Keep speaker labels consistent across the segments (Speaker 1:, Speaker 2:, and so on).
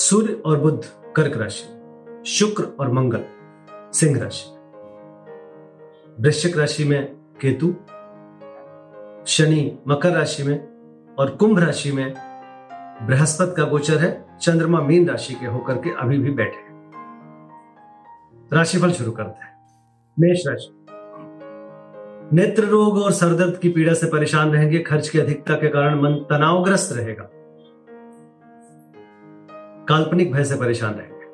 Speaker 1: सूर्य और बुध, कर्क राशि, शुक्र और मंगल, सिंह राशि। वृश्चिक राशि में केतु, शनि मकर राशि में और कुंभ राशि में बृहस्पति का गोचर है, चंद्रमा मीन राशि के होकर के अभी भी बैठे हैं। राशिफल शुरू करते हैं। मेष राशि। नेत्र रोग और सरदर्द की पीड़ा से परेशान रहेंगे, खर्च की अधिकता के कारण मन तनावग्रस्त रहेगा। काल्पनिक भय से परेशान रहेंगे।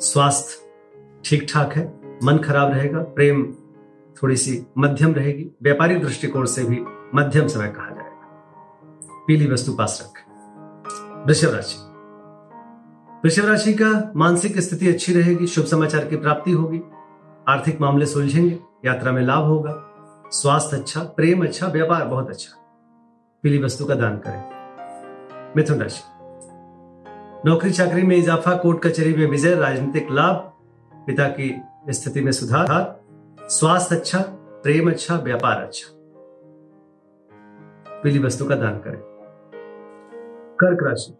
Speaker 1: स्वास्थ्य ठीक ठाक है, मन खराब रहेगा, प्रेम थोड़ी सी मध्यम रहेगी, व्यापारिक दृष्टिकोण से भी मध्यम समय कहा जाएगा। पीली वस्तु पास रखें। वृषभ राशि। वृषभ राशि का मानसिक स्थिति अच्छी रहेगी, शुभ समाचार की प्राप्ति होगी, आर्थिक मामले सुलझेंगे, यात्रा में लाभ होगा, स्वास्थ्य अच्छा प्रेम अच्छा व्यापार बहुत अच्छा। पीली वस्तु का दान करें। मिथुन राशि। नौकरी चाकरी में इजाफा, कोर्ट कचहरी में विजय, राजनीतिक लाभ, पिता की स्थिति में सुधार, स्वास्थ्य अच्छा प्रेम अच्छा व्यापार अच्छा। पीली वस्तु का दान करें। कर्क राशि।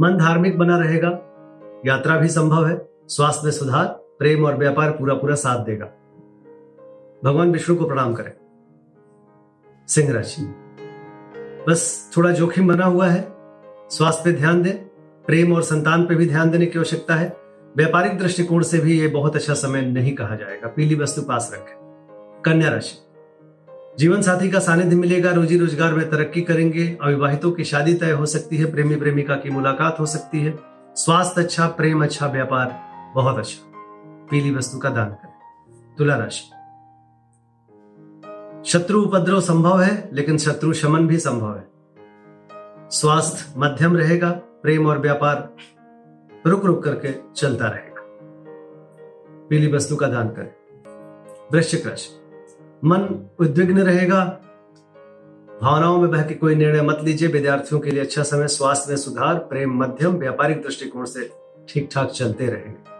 Speaker 1: मन धार्मिक बना रहेगा। यात्रा भी संभव है। स्वास्थ्य में सुधार, प्रेम और व्यापार पूरा पूरा साथ देगा। भगवान विष्णु को प्रणाम करें। सिंह राशि। बस थोड़ा जोखिम बना हुआ है। स्वास्थ्य पे ध्यान दें। प्रेम और संतान पर भी ध्यान देने की आवश्यकता है। व्यापारिक दृष्टिकोण से भी ये बहुत अच्छा समय नहीं कहा जाएगा। पीली वस्तु पास रखें। कन्या राशि। जीवन साथी का सानिध्य मिलेगा, रोजी रोज़गार में तरक्की करेंगे, अविवाहितों की शादी तय हो सकती है, प्रेमी प्रेमिका की मुलाकात हो सकती है। स्वास्थ्य अच्छा प्रेम अच्छा व्यापार बहुत अच्छा। पीली वस्तु का दान करें। तुला राशि। शत्रु उपद्रव संभव है, लेकिन शत्रु शमन भी संभव है। स्वास्थ्य मध्यम रहेगा प्रेम और व्यापार रुक रुक करके चलता रहेगा। पीली वस्तु का दान करें। वृश्चिक राशि। मन उद्विग्न रहेगा। भावनाओं में बह के कोई निर्णय मत लीजिए। विद्यार्थियों के लिए अच्छा समय, स्वास्थ्य में सुधार, प्रेम मध्यम, व्यापारिक दृष्टिकोण से ठीक ठाक चलते रहेंगे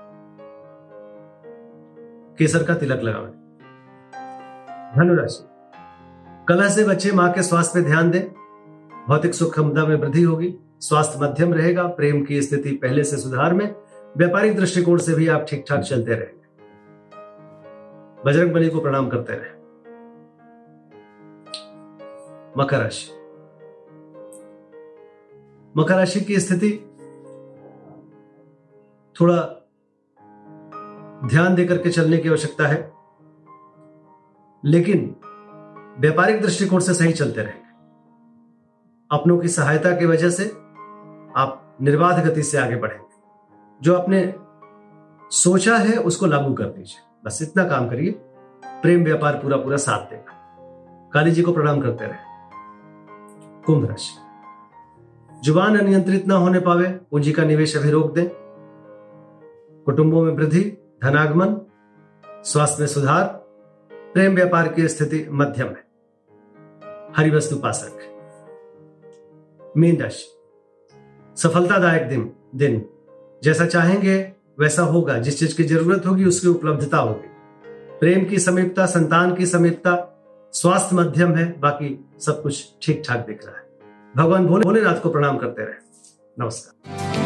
Speaker 1: केसर का तिलक लगावें धनुराशि। कलह से बच्चे माँ के स्वास्थ्य पर ध्यान दें। भौतिक सुख क्षमता में वृद्धि होगी। स्वास्थ्य मध्यम रहेगा, प्रेम की स्थिति पहले से सुधार में, व्यापारिक दृष्टिकोण से भी आप ठीक ठाक चलते रहेंगे बजरंग बली को प्रणाम करते रहे। मकर राशि। मकर राशि की स्थिति थोड़ा ध्यान देकर के चलने की आवश्यकता है, लेकिन व्यापारिक दृष्टिकोण से सही चलते रहेंगे अपनों की सहायता की वजह से आप निर्बाध गति से आगे बढ़ेंगे। जो आपने सोचा है उसको लागू कर दीजिए। बस इतना काम करिए। प्रेम व्यापार पूरा पूरा साथ देगा काली जी को प्रणाम करते रहे। कुंभ राशि। ज़ुबान अनियंत्रित ना होने पावे, पूंजी का निवेश अभी रोक दें। कुटुंबों में वृद्धि, धनागमन, स्वास्थ्य में सुधार, प्रेम व्यापार की स्थिति मध्यम है। हरी वस्तु पास रखें मीन राशि। सफलतादायक दिन दिन। जैसा चाहेंगे, वैसा होगा। जिस चीज़ की ज़रूरत होगी, उसकी उपलब्धता होगी। प्रेम की समीपता, संतान की समीपता, स्वास्थ्य मध्यम है, बाकी सब कुछ ठीक ठाक दिख रहा है। भगवान भोले भोलेनाथ को प्रणाम करते रहे। नमस्कार।